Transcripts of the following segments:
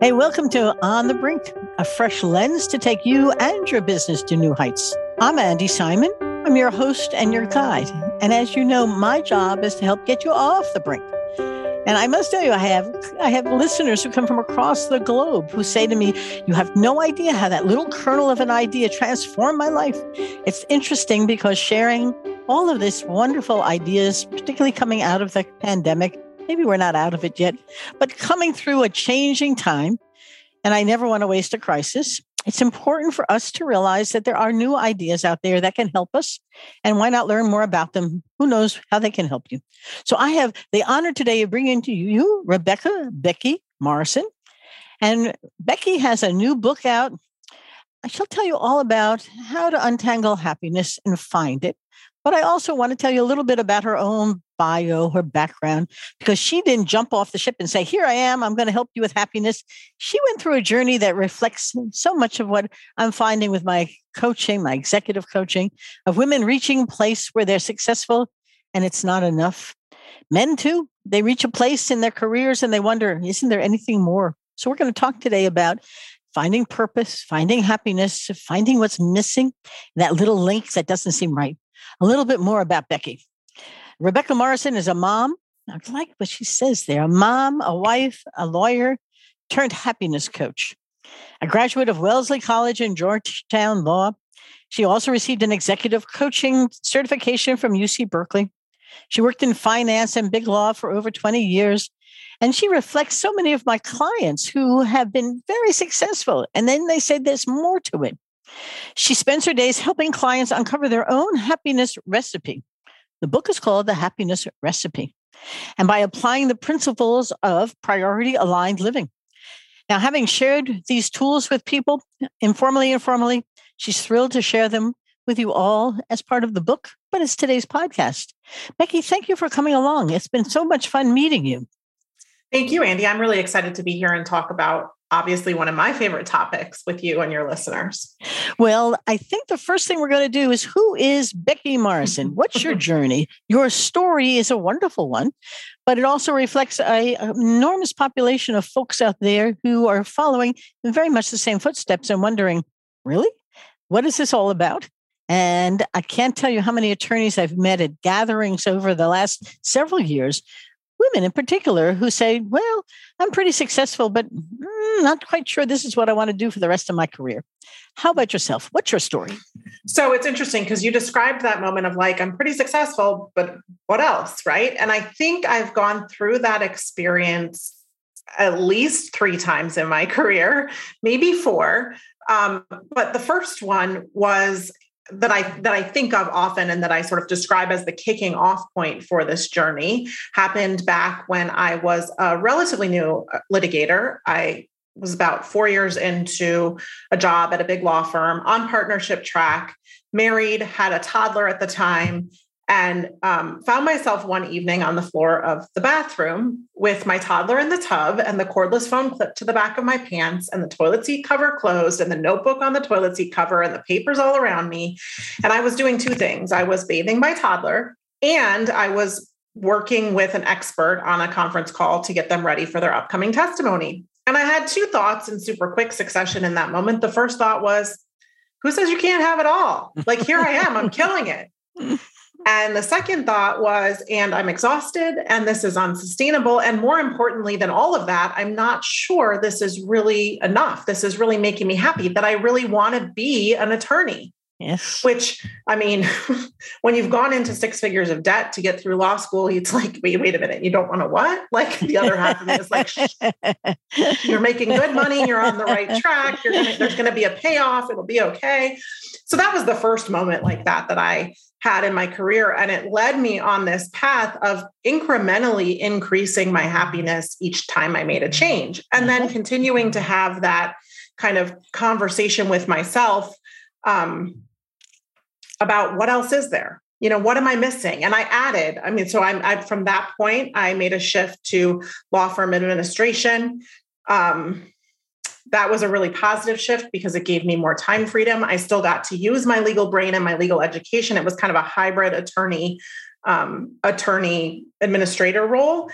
Hey, welcome to On the Brink, a fresh lens to take you and your business to new heights. I'm Andy Simon. I'm your host and your guide. And as you know, my job is to help get you off the brink. And I must tell you, I have I have listeners who come from across the globe who say to me, "You have no idea how that little kernel of an idea transformed my life." It's interesting because sharing all of this wonderful ideas, particularly coming out of the pandemic, maybe we're not out of it yet, but coming through a changing time, and I never want to waste a crisis. It's important for us to realize that there are new ideas out there that can help us. And why not learn more about them? Who knows how they can help you? So I have the honor today of bringing to you Rebecca Becky Morrison. And Becky has a new book out. She'll tell you all about how to untangle happiness and find it. But I also want to tell you a little bit about her own bio, her background, because she didn't jump off the ship and say, Here I am, I'm going to help you with happiness. She went through a journey that reflects so much of what I'm finding with my coaching, my executive coaching, of women reaching a place where they're successful and it's not enough. Men, too, they reach a place in their careers and they wonder, Isn't there anything more? So, we're going to talk today about finding purpose, finding happiness, finding what's missing, that little link that doesn't seem right. A little bit more about Becky. Rebecca Morrison is a mom. I like what she says there a mom, a wife, a lawyer, turned happiness coach. A graduate of Wellesley College and Georgetown Law. She also received an executive coaching certification from UC Berkeley. She worked in finance and big law for over 20 years. And she reflects so many of my clients who have been very successful. And then they say there's more to it. She spends her days helping clients uncover their own happiness recipe. The book is called The Happiness Recipe. And by applying the principles of priority aligned living. Now, having shared these tools with people, informally and formally, she's thrilled to share them with you all as part of the book, but it's today's podcast. Becky, thank you for coming along. It's been so much fun meeting you. Thank you, Andy. I'm really excited to be here and talk about obviously one of my favorite topics with you and your listeners. Well, I think the first thing we're going to do is who is Becky Morrison? What's your journey? Your story is a wonderful one, but it also reflects a, an enormous population of folks out there who are following in very much the same footsteps and wondering, really? What is this all about? And I can't tell you how many attorneys I've met at gatherings over the last several years women in particular who say, Well, I'm pretty successful, but mm, not quite sure this is what I want to do for the rest of my career. How about yourself? What's your story? So it's interesting because you described that moment of like, I'm pretty successful, but what else? Right. And I think I've gone through that experience at least three times in my career, maybe four. Um, but the first one was that I that I think of often and that I sort of describe as the kicking off point for this journey happened back when I was a relatively new uh, litigator. I was about 4 years into a job at a big law firm on partnership track, married, had a toddler at the time, and um, found myself one evening on the floor of the bathroom with my toddler in the tub and the cordless phone clipped to the back of my pants and the toilet seat cover closed and the notebook on the toilet seat cover and the papers all around me. And I was doing two things I was bathing my toddler and I was working with an expert on a conference call to get them ready for their upcoming testimony. And I had two thoughts in super quick succession in that moment. The first thought was, who says you can't have it all? Like, here I am, I'm killing it. And the second thought was, and I'm exhausted and this is unsustainable. And more importantly than all of that, I'm not sure this is really enough. This is really making me happy that I really want to be an attorney. Yes. Which, I mean, when you've gone into six figures of debt to get through law school, it's like, wait, wait a minute, you don't want to what? Like the other half of it is like, you're making good money, you're on the right track, you're gonna, there's going to be a payoff, it'll be okay. So that was the first moment like that that I had in my career. And it led me on this path of incrementally increasing my happiness each time I made a change. And then mm-hmm. continuing to have that kind of conversation with myself um, about what else is there? You know, what am I missing? And I added, I mean, so I'm I, from that point, I made a shift to law firm administration. Um, that was a really positive shift because it gave me more time freedom. I still got to use my legal brain and my legal education. It was kind of a hybrid attorney, um, attorney administrator role.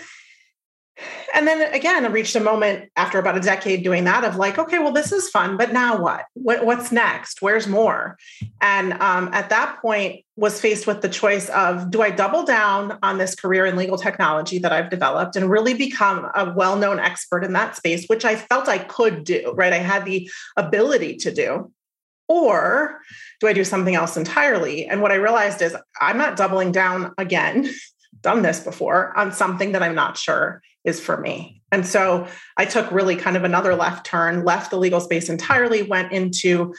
And then again, I reached a moment after about a decade doing that of like, okay, well, this is fun, but now what? what what's next? Where's more? And um, at that point, was faced with the choice of do I double down on this career in legal technology that I've developed and really become a well-known expert in that space, which I felt I could do, right? I had the ability to do. Or do I do something else entirely? And what I realized is I'm not doubling down again, done this before, on something that I'm not sure is for me. And so I took really kind of another left turn, left the legal space entirely, went into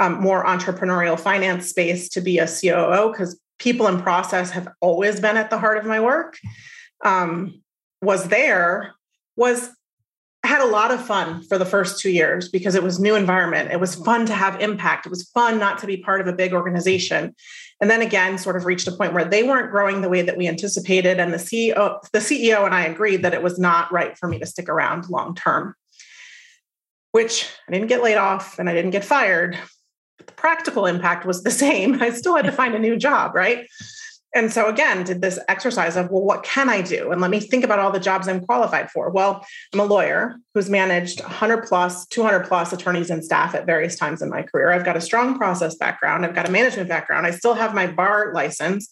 um, more entrepreneurial finance space to be a COO because people and process have always been at the heart of my work. Um, was there, was had a lot of fun for the first two years because it was new environment. It was fun to have impact. It was fun not to be part of a big organization. And then again, sort of reached a point where they weren't growing the way that we anticipated. And the CEO, the CEO and I agreed that it was not right for me to stick around long term. Which I didn't get laid off and I didn't get fired. But the practical impact was the same. I still had to find a new job, right? And so again did this exercise of well what can i do and let me think about all the jobs i'm qualified for well i'm a lawyer who's managed 100 plus 200 plus attorneys and staff at various times in my career i've got a strong process background i've got a management background i still have my bar license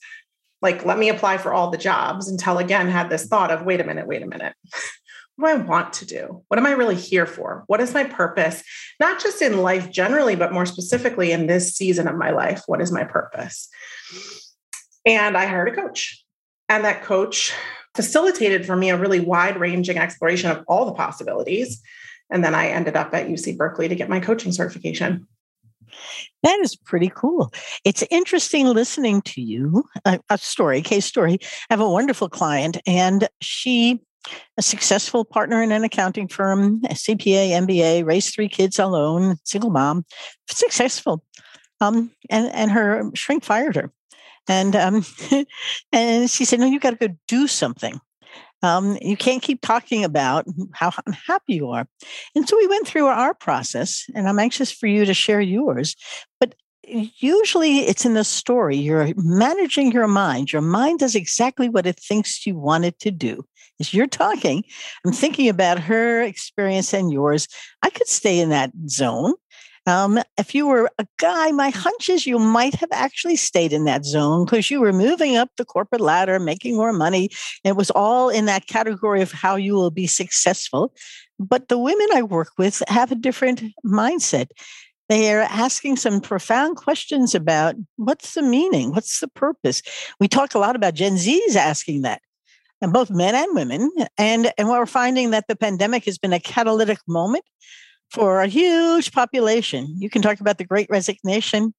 like let me apply for all the jobs until again had this thought of wait a minute wait a minute what do I want to do? What am I really here for? What is my purpose? Not just in life generally, but more specifically in this season of my life. What is my purpose? And I hired a coach. And that coach facilitated for me a really wide ranging exploration of all the possibilities. And then I ended up at UC Berkeley to get my coaching certification. That is pretty cool. It's interesting listening to you. A, a, story, case story. I have a wonderful client, and she, a successful partner in an accounting firm, CPA, MBA, raised three kids alone, single mom, successful. Um, and and her shrink fired her and um, and she said, "No, you got to go do something. Um, you can't keep talking about how unhappy you are." And so we went through our process, and I'm anxious for you to share yours. But usually, it's in the story. You're managing your mind. Your mind does exactly what it thinks you want it to do. As you're talking, I'm thinking about her experience and yours. I could stay in that zone. Um, if you were a guy, my hunch is you might have actually stayed in that zone because you were moving up the corporate ladder, making more money. It was all in that category of how you will be successful. But the women I work with have a different mindset. They are asking some profound questions about what's the meaning? What's the purpose? We talk a lot about Gen Zs asking that and both men and women. And, and we're finding that the pandemic has been a catalytic moment for a huge population. You can talk about the great resignation,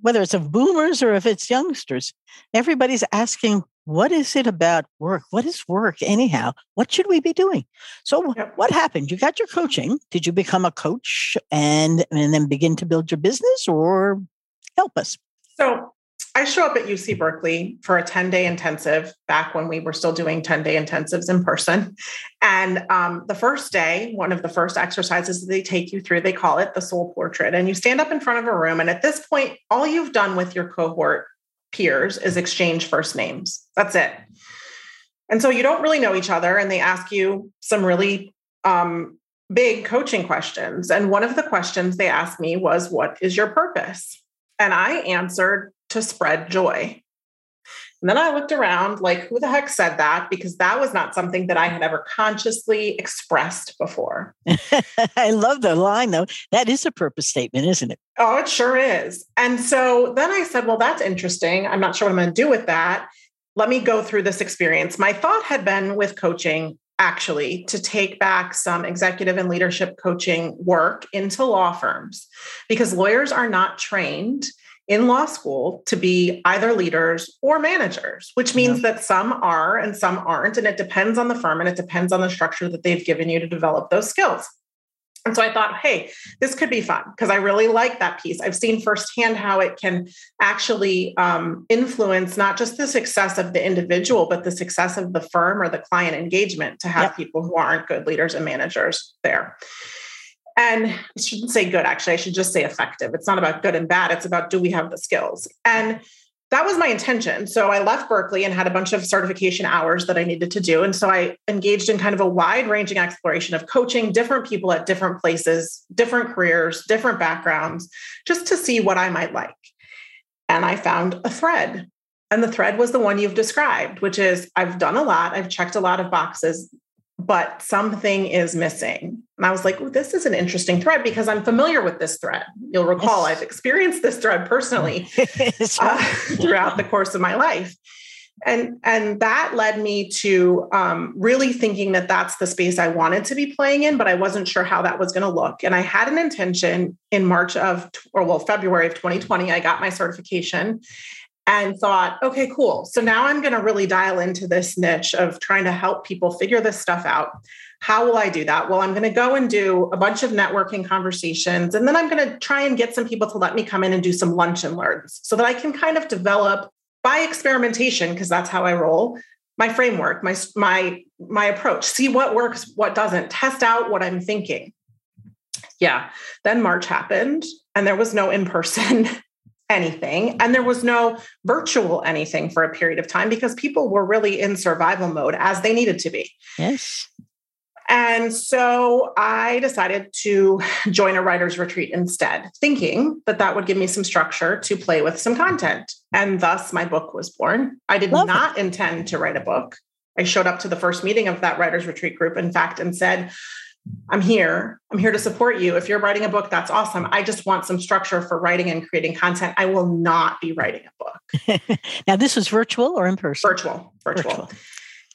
whether it's of boomers or if it's youngsters. Everybody's asking, what is it about work? What is work anyhow? What should we be doing? So yep. what happened? You got your coaching. Did you become a coach and, and then begin to build your business or help us? So I show up at UC Berkeley for a 10 day intensive back when we were still doing 10 day intensives in person. And um, the first day, one of the first exercises that they take you through, they call it the soul portrait. And you stand up in front of a room. And at this point, all you've done with your cohort peers is exchange first names. That's it. And so you don't really know each other. And they ask you some really um, big coaching questions. And one of the questions they asked me was, What is your purpose? And I answered to spread joy. And then I looked around like, who the heck said that? Because that was not something that I had ever consciously expressed before. I love the line, though. That is a purpose statement, isn't it? Oh, it sure is. And so then I said, well, that's interesting. I'm not sure what I'm going to do with that. Let me go through this experience. My thought had been with coaching, actually, to take back some executive and leadership coaching work into law firms because lawyers are not trained in law school to be either leaders or managers, which means yeah. that some are and some aren't. And it depends on the firm and it depends on the structure that they've given you to develop those skills. And so I thought, hey, this could be fun because I really like that piece. I've seen firsthand how it can actually um, influence not just the success of the individual, but the success of the firm or the client engagement to have yep. people who aren't good leaders and managers there and I shouldn't say good, actually, I should just say effective. It's not about good and bad, it's about do we have the skills? And that was my intention. So I left Berkeley and had a bunch of certification hours that I needed to do. And so I engaged in kind of a wide ranging exploration of coaching different people at different places, different careers, different backgrounds, just to see what I might like. And I found a thread. And the thread was the one you've described, which is I've done a lot, I've checked a lot of boxes but something is missing. And I was like, this is an interesting thread because I'm familiar with this thread. You'll recall. I've experienced this thread personally uh, throughout the course of my life. And, and that led me to um, really thinking that that's the space I wanted to be playing in, but I wasn't sure how that was going to look. And I had an intention in March of, or well, February of 2020, I got my certification and thought, okay, cool. So now I'm going to really dial into this niche of trying to help people figure this stuff out. How will I do that? Well, I'm going to go and do a bunch of networking conversations. And then I'm going to try and get some people to let me come in and do some lunch and learns so that I can kind of develop by experimentation, because that's how I roll, my framework, my, my, my approach, see what works, what doesn't, test out what I'm thinking. Yeah. Then March happened and there was no in person anything. And there was no virtual anything for a period of time because people were really in survival mode as they needed to be. Yes. And so i decided to join a writer's retreat instead thinking that that would give me some structure to play with some content. And thus my book was born. I did Love not it. intend to write a book. I showed up to the first meeting of that writer's retreat group in fact and said I'm here. I'm here to support you. If you're writing a book, that's awesome. I just want some structure for writing and creating content. I will not be writing a book. now, this was virtual or in person? Virtual, virtual. virtual.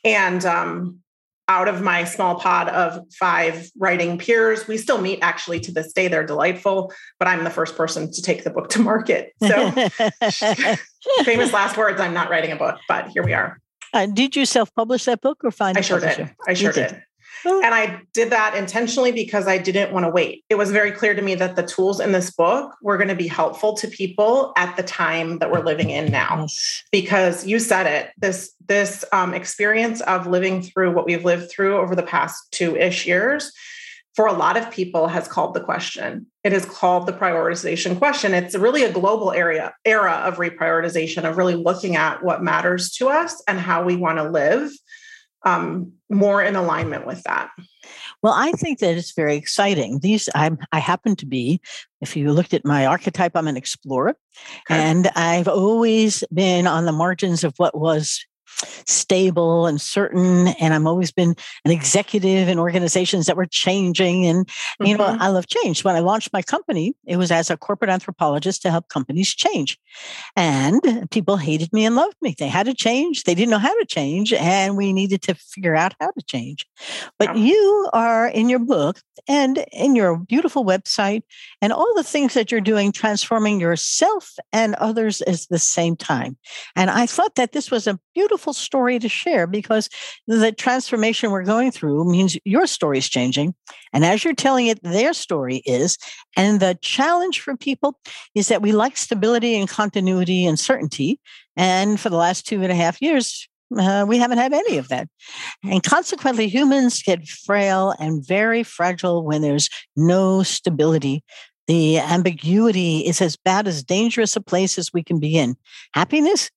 And um, out of my small pod of five writing peers, we still meet actually to this day. They're delightful, but I'm the first person to take the book to market. So, famous last words I'm not writing a book, but here we are. Uh, did you self publish that book or find I sure did. I sure did. did. And I did that intentionally because I didn't want to wait. It was very clear to me that the tools in this book were going to be helpful to people at the time that we're living in now. Yes. Because you said it, this this um, experience of living through what we've lived through over the past two ish years for a lot of people has called the question. It is called the prioritization question. It's really a global area era of reprioritization of really looking at what matters to us and how we want to live um, more in alignment with that. Well, I think that it's very exciting. These I I happen to be, if you looked at my archetype, I'm an explorer, okay. and I've always been on the margins of what was stable and certain and i'm always been an executive in organizations that were changing and mm-hmm. you know mm-hmm. i love change when i launched my company it was as a corporate anthropologist to help companies change and people hated me and loved me they had to change they didn't know how to change and we needed to figure out how to change but yeah. you are in your book and in your beautiful website and all the things that you're doing transforming yourself and others at the same time and i thought that this was a beautiful beautiful story to share because the transformation we're going through means your story is changing. And as you're telling it, their story is. And the challenge for people is that we like stability and continuity and certainty. And for the last two and a half years, uh, we haven't had any of that. And consequently, humans get frail and very fragile when there's no stability. The ambiguity is as bad as dangerous a place as we can be in. Happiness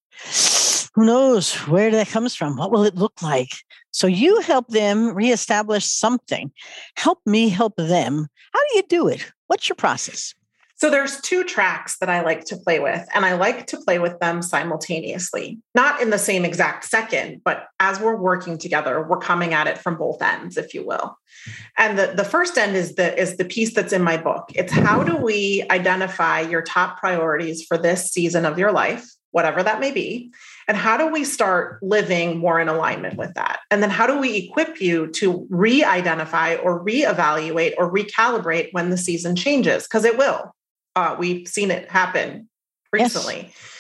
who knows where that comes from? What will it look like? So you help them reestablish something. Help me help them. How do you do it? What's your process? So there's two tracks that I like to play with, and I like to play with them simultaneously, not in the same exact second, but as we're working together, we're coming at it from both ends, if you will. And the, the first end is the is the piece that's in my book. It's how do we identify your top priorities for this season of your life, whatever that may be, and how do we start living more in alignment with that? And then how do we equip you to re identify or re-evaluate or recalibrate when the season changes? Because it will. Uh, we've seen it happen recently. Yes.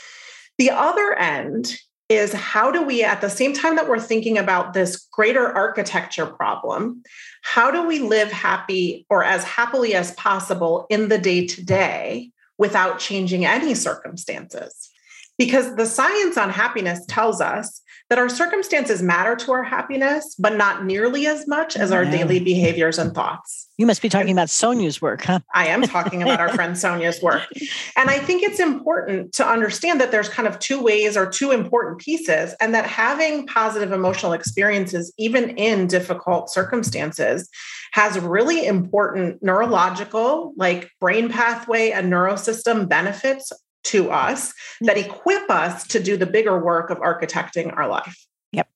The other end is how do we, at the same time that we're thinking about this greater architecture problem, how do we live happy or as happily as possible in the day to day without changing any circumstances? Because the science on happiness tells us that our circumstances matter to our happiness, but not nearly as much as our daily behaviors and thoughts. You must be talking about Sonia's work, huh? I am talking about our friend Sonia's work. And I think it's important to understand that there's kind of two ways or two important pieces, and that having positive emotional experiences, even in difficult circumstances, has really important neurological, like brain pathway and neurosystem benefits to us that mm. equip us to do the bigger work of architecting our life. Yep.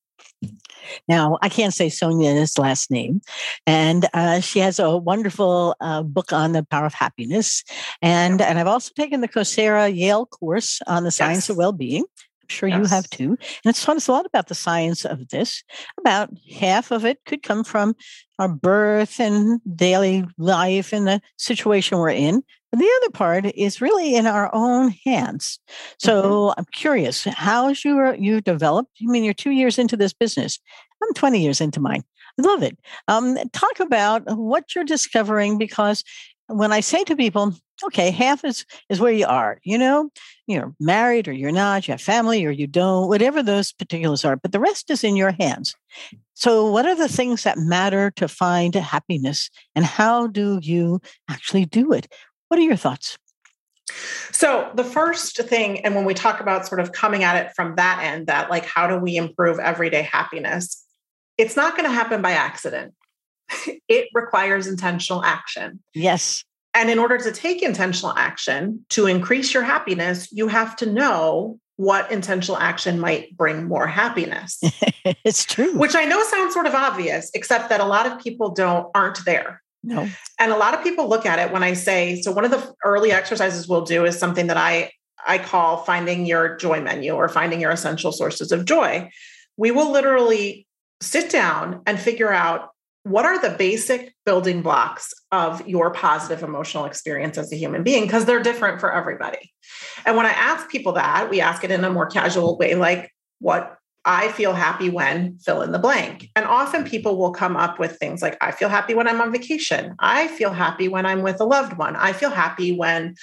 Now, I can't say Sonia's last name, and uh, she has a wonderful uh, book on the power of happiness. And, and I've also taken the Coursera Yale course on the science yes. of well being. I'm sure yes. you have too. And it's taught us a lot about the science of this. About half of it could come from our birth and daily life and the situation we're in. But the other part is really in our own hands. So mm-hmm. I'm curious, how's your you developed? I mean, you're two years into this business. I'm 20 years into mine. I love it. Um, talk about what you're discovering because when I say to people, okay, half is is where you are, you know, you're married or you're not, you have family or you don't, whatever those particulars are, but the rest is in your hands. So, what are the things that matter to find happiness and how do you actually do it? What are your thoughts? So, the first thing, and when we talk about sort of coming at it from that end, that like, how do we improve everyday happiness? It's not going to happen by accident. It requires intentional action. Yes. And in order to take intentional action to increase your happiness, you have to know what intentional action might bring more happiness. it's true. Which I know sounds sort of obvious, except that a lot of people don't aren't there. No. And a lot of people look at it when I say, so one of the early exercises we'll do is something that I I call finding your joy menu or finding your essential sources of joy. We will literally sit down and figure out what are the basic building blocks of your positive emotional experience as a human being because they're different for everybody. And when i ask people that we ask it in a more casual way like what i feel happy when fill in the blank. And often people will come up with things like i feel happy when i'm on vacation. I feel happy when i'm with a loved one. I feel happy when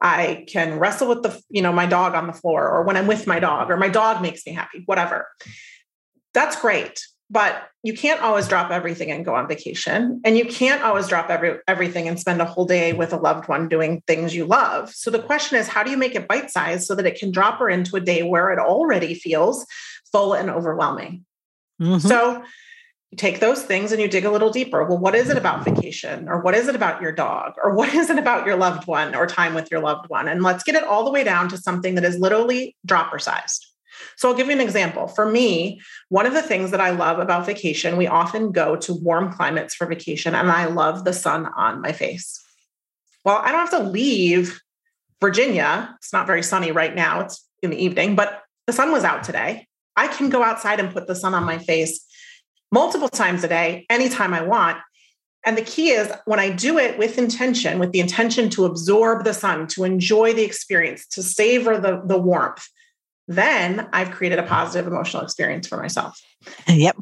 i can wrestle with the you know my dog on the floor or when i'm with my dog or my dog makes me happy whatever. That's great but you can't always drop everything and go on vacation. And you can't always drop every, everything and spend a whole day with a loved one doing things you love. So the question is how do you make it bite sized so that it can drop her into a day where it already feels full and overwhelming? Mm-hmm. so you take those things and you dig a little deeper. Well what is it about vacation? Or what is it about your dog? Or what is it about your loved one or time with your loved one? And let's get it all the way down to something that is literally dropper sized so I'll give you an example. For me, one of the things that I love about vacation, we often go to warm climates for vacation, and I love the sun on my face. Well, I don't have to leave Virginia. It's not very sunny right now, it's in the evening, but the sun was out today. I can go outside and put the sun on my face multiple times a day, anytime I want. And the key is when I do it with intention, with the intention to absorb the sun, to enjoy the experience, to savor the, the warmth, then I've created a positive emotional experience for myself. Yep.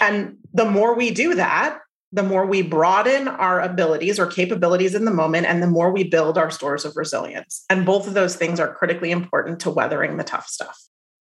And the more we do that, the more we broaden our abilities or capabilities in the moment, and the more we build our stores of resilience. And both of those things are critically important to weathering the tough stuff.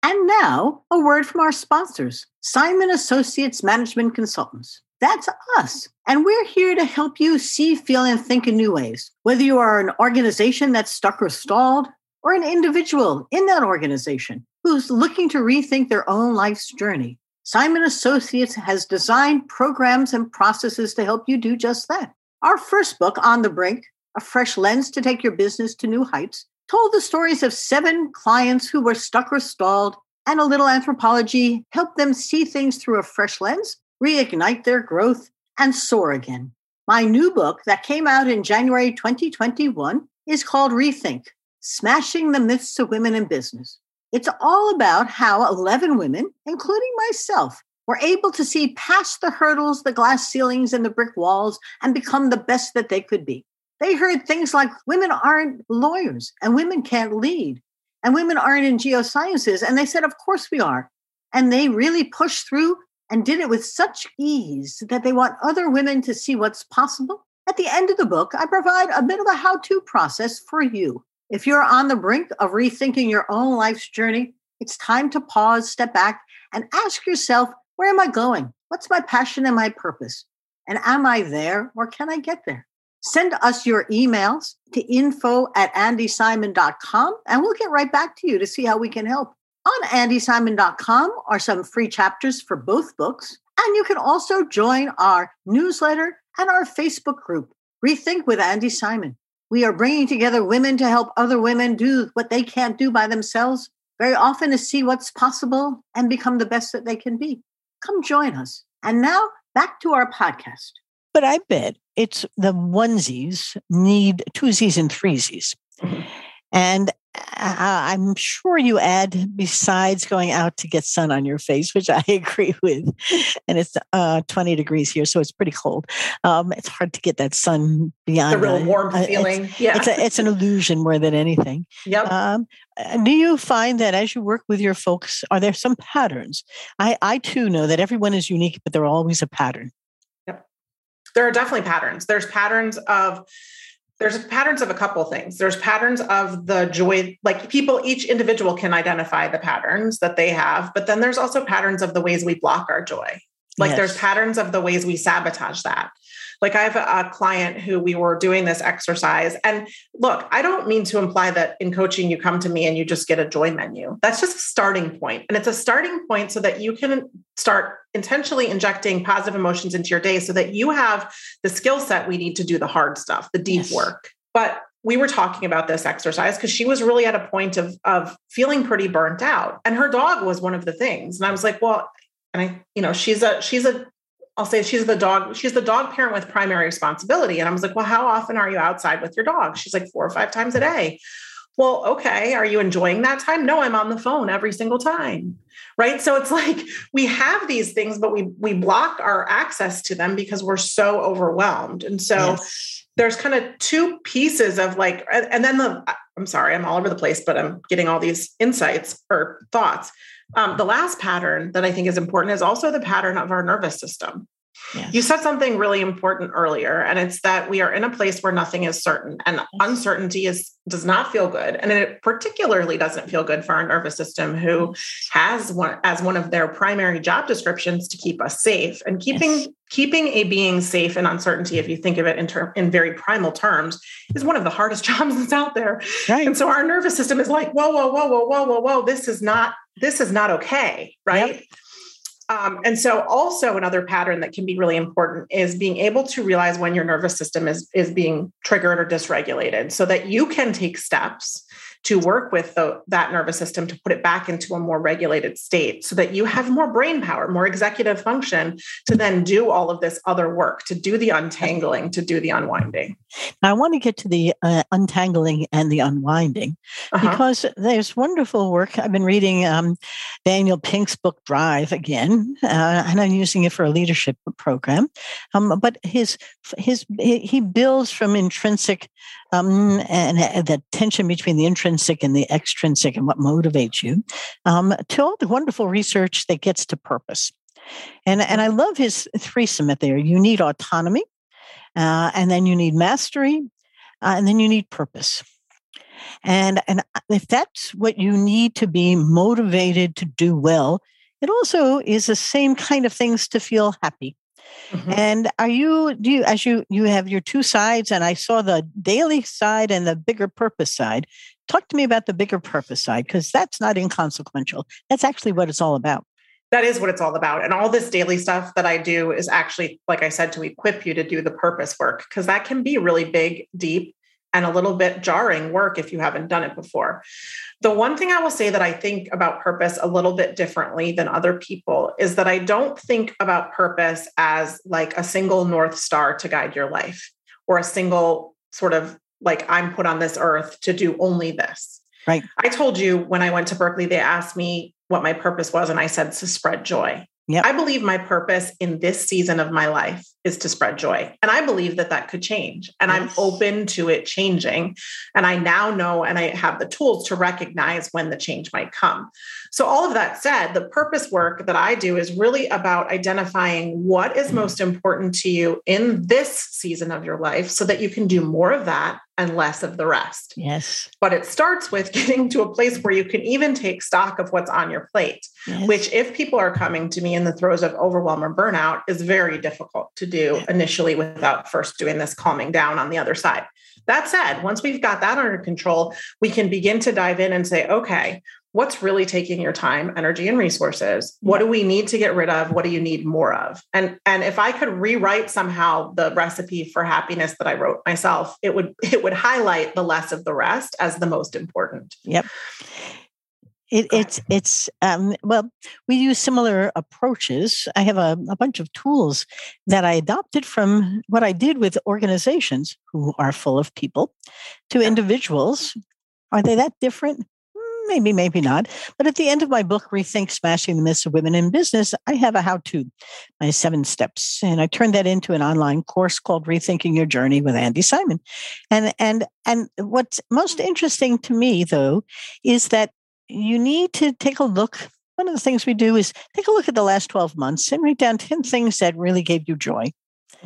And now, a word from our sponsors Simon Associates Management Consultants. That's us. And we're here to help you see, feel, and think in new ways. Whether you are an organization that's stuck or stalled, or an individual in that organization who's looking to rethink their own life's journey. Simon Associates has designed programs and processes to help you do just that. Our first book, On the Brink, A Fresh Lens to Take Your Business to New Heights, told the stories of seven clients who were stuck or stalled, and a little anthropology helped them see things through a fresh lens, reignite their growth, and soar again. My new book that came out in January 2021 is called Rethink Smashing the Myths of Women in Business. It's all about how 11 women, including myself, were able to see past the hurdles, the glass ceilings, and the brick walls and become the best that they could be. They heard things like women aren't lawyers and women can't lead and women aren't in geosciences. And they said, Of course we are. And they really pushed through and did it with such ease that they want other women to see what's possible. At the end of the book, I provide a bit of a how to process for you if you're on the brink of rethinking your own life's journey, it's time to pause, step back, and ask yourself, where am I going? What's my passion and my purpose? And am I there or can I get there? Send us your emails to info at andysimon.com and we'll get right back to you to see how we can help. On andysimon.com are some free chapters for both books. And you can also join our newsletter and our Facebook group, Rethink with Andy Simon. We are bringing together women to help other women do what they can't do by themselves, very often to see what's possible and become the best that they can be. Come join us. And now back to our podcast. But I bet it's the onesies need twosies and threesies. Mm-hmm. And I'm sure you add besides going out to get sun on your face, which I agree with. And it's uh, 20 degrees here, so it's pretty cold. Um, it's hard to get that sun beyond the real warm uh, feeling. It's, yeah, it's, a, it's, an illusion more than anything. Yep. Um, do you find that as you work with your folks, are there some patterns? I, I too know that everyone is unique, but there are always a pattern. Yep. There are definitely patterns. There's patterns of there's patterns of a couple things. There's patterns of the joy like people each individual can identify the patterns that they have but then there's also patterns of the ways we block our joy like yes. there's patterns of the ways we sabotage that like I have a client who we were doing this exercise. And look, I don't mean to imply that in coaching you come to me and you just get a joy menu. That's just a starting point. And it's a starting point so that you can start intentionally injecting positive emotions into your day so that you have the skill set we need to do the hard stuff, the deep yes. work. But we were talking about this exercise because she was really at a point of of feeling pretty burnt out and her dog was one of the things and i was like well and i you know she's a she's a I'll say she's the dog, she's the dog parent with primary responsibility. And I was like, well, how often are you outside with your dog? She's like four or five times a day. Well, okay. Are you enjoying that time? No, I'm on the phone every single time. Right. So it's like we have these things, but we we block our access to them because we're so overwhelmed. And so yes. there's kind of two pieces of like, and then the I'm sorry, I'm all over the place, but I'm getting all these insights or thoughts. Um, the last pattern that I think is important is also the pattern of our nervous system. Yes. You said something really important earlier, and it's that we are in a place where nothing is certain, and uncertainty is does not feel good, and it particularly doesn't feel good for our nervous system, who has one as one of their primary job descriptions to keep us safe. And keeping yes. keeping a being safe in uncertainty, if you think of it in term in very primal terms, is one of the hardest jobs that's out there. Right. And so our nervous system is like, whoa, whoa, whoa, whoa, whoa, whoa, whoa, this is not this is not okay, right? Yep. Um, and so, also another pattern that can be really important is being able to realize when your nervous system is is being triggered or dysregulated, so that you can take steps to work with the, that nervous system to put it back into a more regulated state so that you have more brain power, more executive function to then do all of this other work, to do the untangling, to do the unwinding. I want to get to the uh, untangling and the unwinding uh-huh. because there's wonderful work. I've been reading um, Daniel Pink's book Drive again, uh, and I'm using it for a leadership program. Um, but his his he builds from intrinsic um, and, the tension between the intrinsic and the extrinsic and what motivates you, um, to all the wonderful research that gets to purpose. And, and I love his three submit there. You need autonomy, uh, and then you need mastery, uh, and then you need purpose. And, and if that's what you need to be motivated to do well, it also is the same kind of things to feel happy. Mm-hmm. And are you do you as you you have your two sides and I saw the daily side and the bigger purpose side. Talk to me about the bigger purpose side because that's not inconsequential. That's actually what it's all about. That is what it's all about. And all this daily stuff that I do is actually like I said to equip you to do the purpose work because that can be really big, deep and a little bit jarring work if you haven't done it before. The one thing I will say that I think about purpose a little bit differently than other people is that I don't think about purpose as like a single North Star to guide your life or a single sort of like I'm put on this earth to do only this. Right. I told you when I went to Berkeley, they asked me what my purpose was, and I said to spread joy. Yep. I believe my purpose in this season of my life is to spread joy. And I believe that that could change. And yes. I'm open to it changing. And I now know and I have the tools to recognize when the change might come. So, all of that said, the purpose work that I do is really about identifying what is mm-hmm. most important to you in this season of your life so that you can do more of that and less of the rest. Yes. But it starts with getting to a place where you can even take stock of what's on your plate, yes. which, if people are coming to me in the throes of overwhelm or burnout, is very difficult to do initially without first doing this calming down on the other side. That said, once we've got that under control, we can begin to dive in and say, okay, what's really taking your time energy and resources? What do we need to get rid of? What do you need more of? And and if i could rewrite somehow the recipe for happiness that i wrote myself it would it would highlight the less of the rest as the most important. Yep. It, it's it's um, well we use similar approaches. I have a, a bunch of tools that i adopted from what i did with organizations who are full of people to individuals. Are they that different maybe, maybe not. But at the end of my book, Rethink Smashing the Myths of Women in Business, I have a how to, my seven steps. And I turned that into an online course called Rethinking Your Journey with Andy Simon. And, and, and what's most interesting to me, though, is that you need to take a look. One of the things we do is take a look at the last 12 months and write down 10 things that really gave you joy.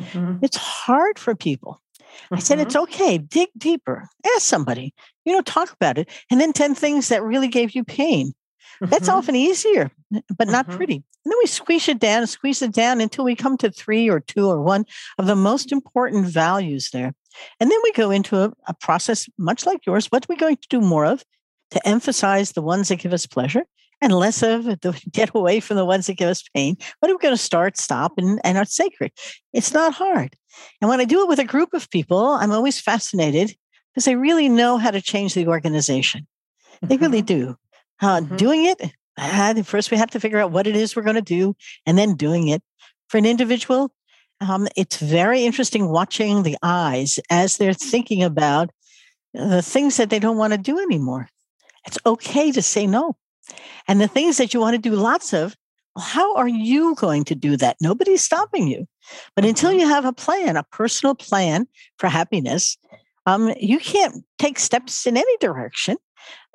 Mm-hmm. It's hard for people. I said, it's mm-hmm. okay. Dig deeper. Ask somebody, you know, talk about it. And then 10 things that really gave you pain. That's mm-hmm. often easier, but not mm-hmm. pretty. And then we squeeze it down, squeeze it down until we come to three or two or one of the most important values there. And then we go into a, a process much like yours. What are we going to do more of to emphasize the ones that give us pleasure and less of the get away from the ones that give us pain? What are we going to start, stop, and, and are sacred? It's not hard. And when I do it with a group of people, I'm always fascinated because they really know how to change the organization. They really mm-hmm. do. Uh, mm-hmm. Doing it, uh, first we have to figure out what it is we're going to do and then doing it. For an individual, um, it's very interesting watching the eyes as they're thinking about the things that they don't want to do anymore. It's okay to say no. And the things that you want to do lots of, well, how are you going to do that? Nobody's stopping you. But until mm-hmm. you have a plan, a personal plan for happiness, um, you can't take steps in any direction.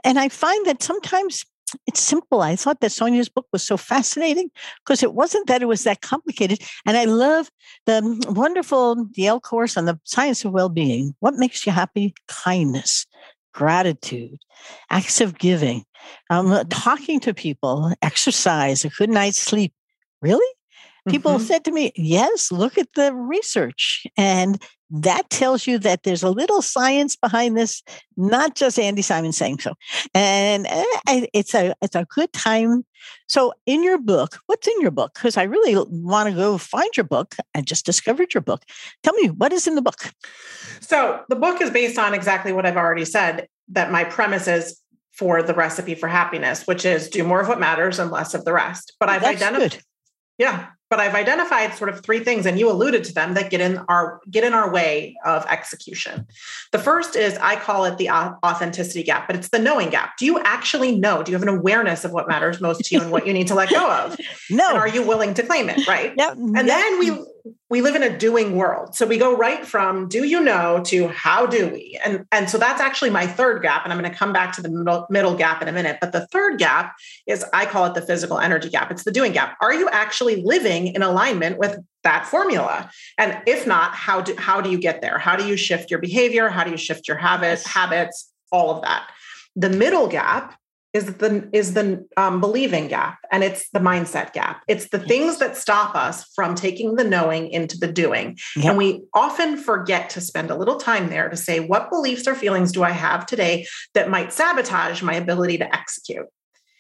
And I find that sometimes it's simple. I thought that Sonia's book was so fascinating because it wasn't that it was that complicated. And I love the wonderful Yale course on the science of well being. What makes you happy? Kindness, gratitude, acts of giving, um, talking to people, exercise, a good night's sleep. Really? People mm-hmm. said to me, Yes, look at the research. And that tells you that there's a little science behind this, not just Andy Simon saying so. And eh, it's a it's a good time. So, in your book, what's in your book? Because I really want to go find your book. I just discovered your book. Tell me what is in the book. So, the book is based on exactly what I've already said. That my premise is for the recipe for happiness, which is do more of what matters and less of the rest. But I've identified. Yeah, but I've identified sort of three things, and you alluded to them that get in our get in our way of execution. The first is I call it the authenticity gap, but it's the knowing gap. Do you actually know? Do you have an awareness of what matters most to you and what you need to let go of? no. And are you willing to claim it? Right. Yep. And yep. then we we live in a doing world. So we go right from do you know to how do we? And, and so that's actually my third gap. And I'm going to come back to the middle, middle gap in a minute. But the third gap is I call it the physical energy gap. It's the doing gap. Are you actually living in alignment with that formula? And if not, how do, how do you get there? How do you shift your behavior? How do you shift your habits, habits, all of that? The middle gap is the is the um, believing gap and it's the mindset gap it's the yes. things that stop us from taking the knowing into the doing yep. and we often forget to spend a little time there to say what beliefs or feelings do i have today that might sabotage my ability to execute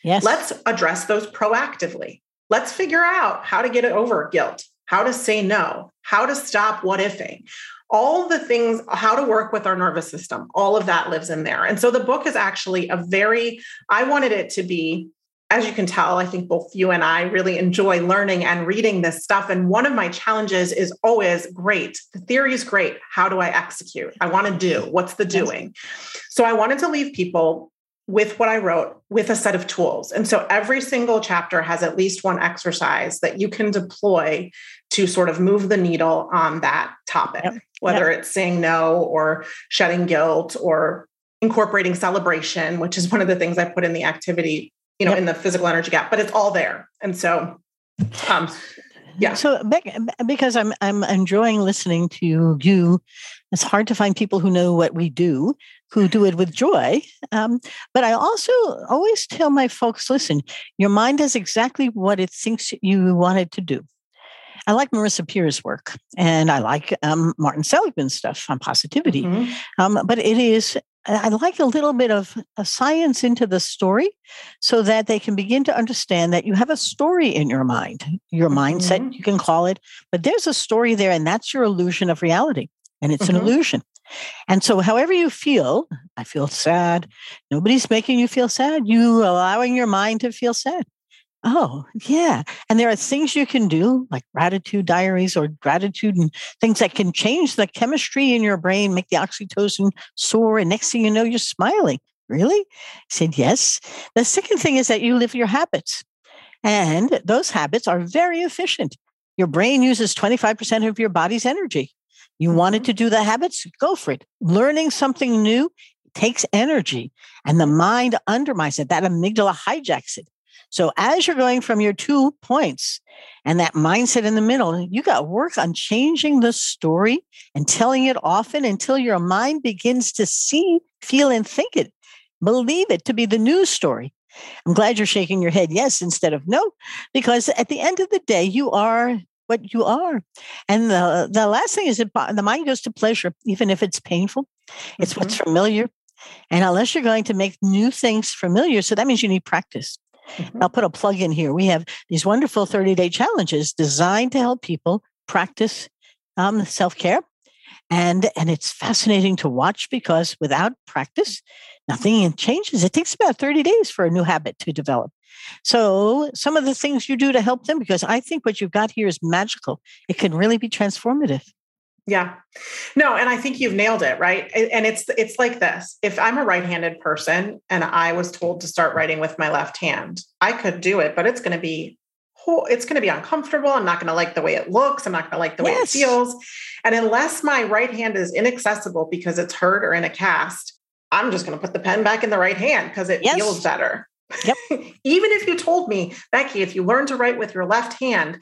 yes let's address those proactively let's figure out how to get it over guilt how to say no how to stop what ifing all the things, how to work with our nervous system, all of that lives in there. And so the book is actually a very, I wanted it to be, as you can tell, I think both you and I really enjoy learning and reading this stuff. And one of my challenges is always great. The theory is great. How do I execute? I want to do. What's the doing? So I wanted to leave people with what I wrote with a set of tools. And so every single chapter has at least one exercise that you can deploy to sort of move the needle on that topic, yep. whether yep. it's saying no or shedding guilt or incorporating celebration, which is one of the things I put in the activity, you know, yep. in the physical energy gap, but it's all there. And so um Yeah. So because I'm I'm enjoying listening to you. It's hard to find people who know what we do, who do it with joy. Um, but I also always tell my folks, listen, your mind does exactly what it thinks you want it to do. I like Marissa Peer's work and I like um, Martin Seligman's stuff on positivity. Mm-hmm. Um, but it is, I like a little bit of a science into the story so that they can begin to understand that you have a story in your mind, your mm-hmm. mindset, you can call it, but there's a story there and that's your illusion of reality. And it's mm-hmm. an illusion. And so, however you feel, I feel sad. Nobody's making you feel sad. You allowing your mind to feel sad. Oh, yeah. And there are things you can do like gratitude diaries or gratitude and things that can change the chemistry in your brain, make the oxytocin soar. And next thing you know, you're smiling. Really? I said, yes. The second thing is that you live your habits. And those habits are very efficient. Your brain uses 25% of your body's energy. You wanted mm-hmm. to do the habits? Go for it. Learning something new takes energy and the mind undermines it. That amygdala hijacks it. So as you're going from your two points and that mindset in the middle, you got work on changing the story and telling it often until your mind begins to see, feel, and think it. Believe it to be the news story. I'm glad you're shaking your head yes instead of no, because at the end of the day, you are what you are. And the, the last thing is that the mind goes to pleasure, even if it's painful. It's mm-hmm. what's familiar. And unless you're going to make new things familiar, so that means you need practice. Mm-hmm. I'll put a plug in here. We have these wonderful 30 day challenges designed to help people practice um, self care. And, and it's fascinating to watch because without practice, nothing changes. It takes about 30 days for a new habit to develop. So, some of the things you do to help them, because I think what you've got here is magical, it can really be transformative. Yeah. No, and I think you've nailed it, right? And it's it's like this. If I'm a right-handed person and I was told to start writing with my left hand, I could do it, but it's going to be it's going to be uncomfortable. I'm not going to like the way it looks. I'm not going to like the yes. way it feels. And unless my right hand is inaccessible because it's hurt or in a cast, I'm just going to put the pen back in the right hand because it yes. feels better. Yep. Even if you told me, Becky, if you learn to write with your left hand,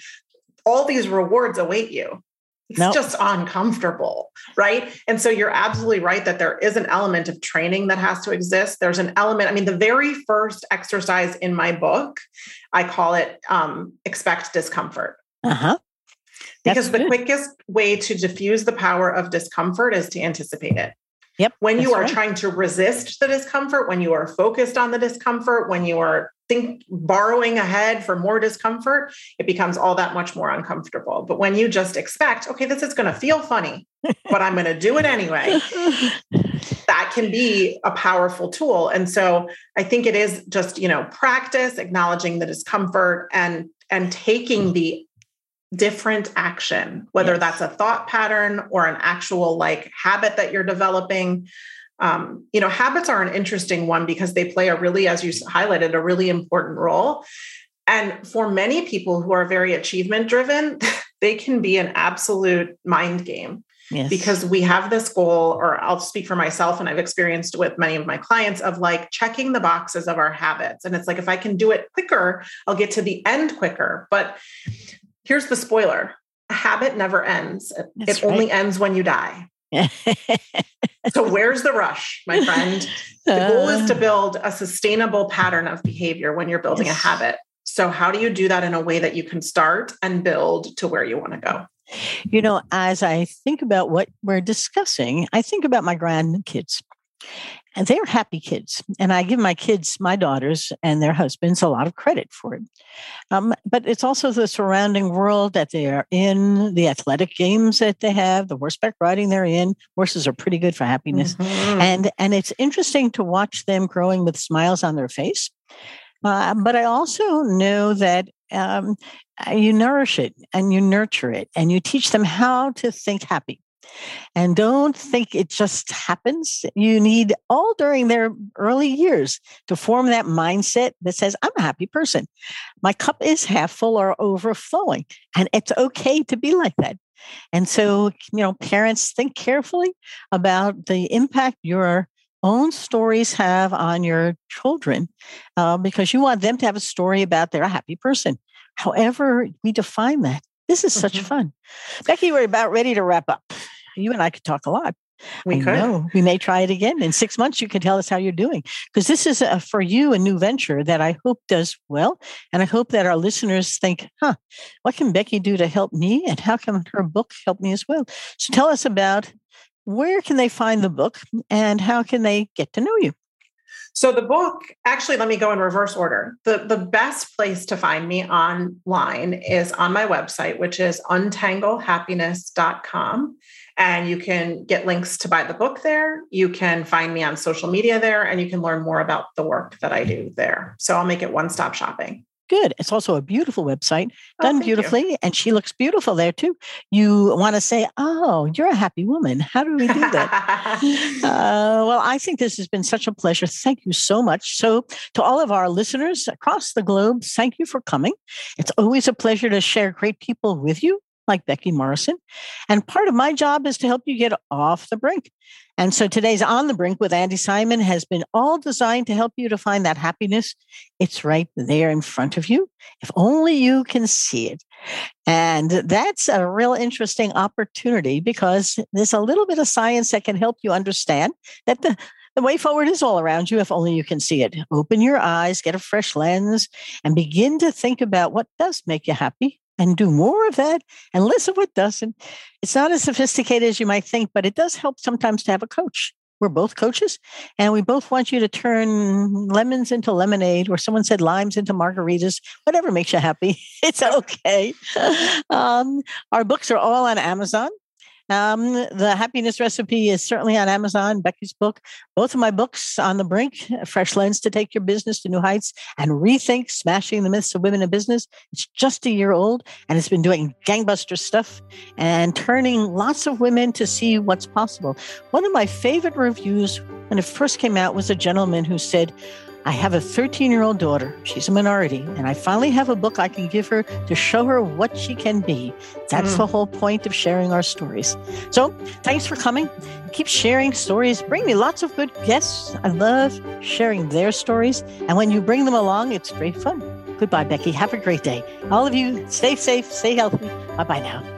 all these rewards await you it's nope. just uncomfortable right? And so you're absolutely right that there is an element of training that has to exist. There's an element i mean the very first exercise in my book i call it um, expect discomfort. Uh-huh. Because the quickest way to diffuse the power of discomfort is to anticipate it Yep. When you are right. trying to resist the discomfort, when you are focused on the discomfort, when you are think borrowing ahead for more discomfort, it becomes all that much more uncomfortable. But when you just expect, okay, this is going to feel funny, but I'm going to do it anyway, that can be a powerful tool. And so I think it is just, you know, practice, acknowledging the discomfort and and taking the different action, whether yes. that's a thought pattern or an actual like habit that you're developing. Um, you know, habits are an interesting one because they play a really, as you highlighted, a really important role. And for many people who are very achievement driven, they can be an absolute mind game. Yes. Because we have this goal, or I'll speak for myself, and I've experienced with many of my clients of like checking the boxes of our habits. And it's like, if I can do it quicker, I'll get to the end quicker. But here's the spoiler a habit never ends, That's it right. only ends when you die. so, where's the rush, my friend? The goal is to uh. build a sustainable pattern of behavior when you're building yes. a habit. So, how do you do that in a way that you can start and build to where you want to go? You know, as I think about what we're discussing, I think about my grandkids and they're happy kids. And I give my kids, my daughters, and their husbands a lot of credit for it. Um, but it's also the surrounding world that they are in, the athletic games that they have, the horseback riding they're in. Horses are pretty good for happiness, mm-hmm. and and it's interesting to watch them growing with smiles on their face. Uh, but I also know that um, you nourish it and you nurture it and you teach them how to think happy. And don't think it just happens. You need all during their early years to form that mindset that says, I'm a happy person. My cup is half full or overflowing. And it's okay to be like that. And so, you know, parents think carefully about the impact your own stories have on your children uh, because you want them to have a story about they're a happy person. However, we define that This is such mm-hmm. fun. Becky, we're about ready to wrap up. You and I could talk a lot. We I could. Know. We may try it again. In six months, you can tell us how you're doing. Because this is a, for you a new venture that I hope does well. And I hope that our listeners think, huh, what can Becky do to help me? And how can her book help me as well? So tell us about where can they find the book and how can they get to know you? So the book, actually, let me go in reverse order. The, the best place to find me online is on my website, which is untanglehappiness.com. And you can get links to buy the book there. You can find me on social media there, and you can learn more about the work that I do there. So I'll make it one stop shopping. Good. It's also a beautiful website, oh, done oh, beautifully, you. and she looks beautiful there too. You want to say, "Oh, you're a happy woman." How do we do that? uh, well, I think this has been such a pleasure. Thank you so much. So, to all of our listeners across the globe, thank you for coming. It's always a pleasure to share great people with you like Becky Morrison. And part of my job is to help you get off the brink. And so today's On the Brink with Andi Simon has been all designed to help you to find that happiness. It's right there in front of you, if only you can see it. And that's a real interesting opportunity because there's a little bit of science that can help you understand that the the way forward is all around you if only you can see it. Open your eyes, get a fresh lens, and begin to think about what does make you happy and do more of that and listen what doesn't. It's not as sophisticated as you might think, but it does help sometimes to have a coach. We're both coaches, and we both want you to turn lemons into lemonade, or someone said limes into margaritas, whatever makes you happy. It's okay. Um, our books are all on Amazon. Um, the happiness recipe is certainly on Amazon, Becky's book. Both of my books on the brink, Fresh Lens to Take Your Business to New Heights and Rethink Smashing the Myths of Women in Business. It's just a year old and it's been doing gangbuster stuff and turning lots of women to see what's possible. One of my favorite reviews when it first came out was a gentleman who said, I have a 13 year old daughter. She's a minority, and I finally have a book I can give her to show her what she can be. That's mm. the whole point of sharing our stories. So, thanks for coming. Keep sharing stories. Bring me lots of good guests. I love sharing their stories. And when you bring them along, it's great fun. Goodbye, Becky. Have a great day. All of you, stay safe, stay healthy. Bye bye now.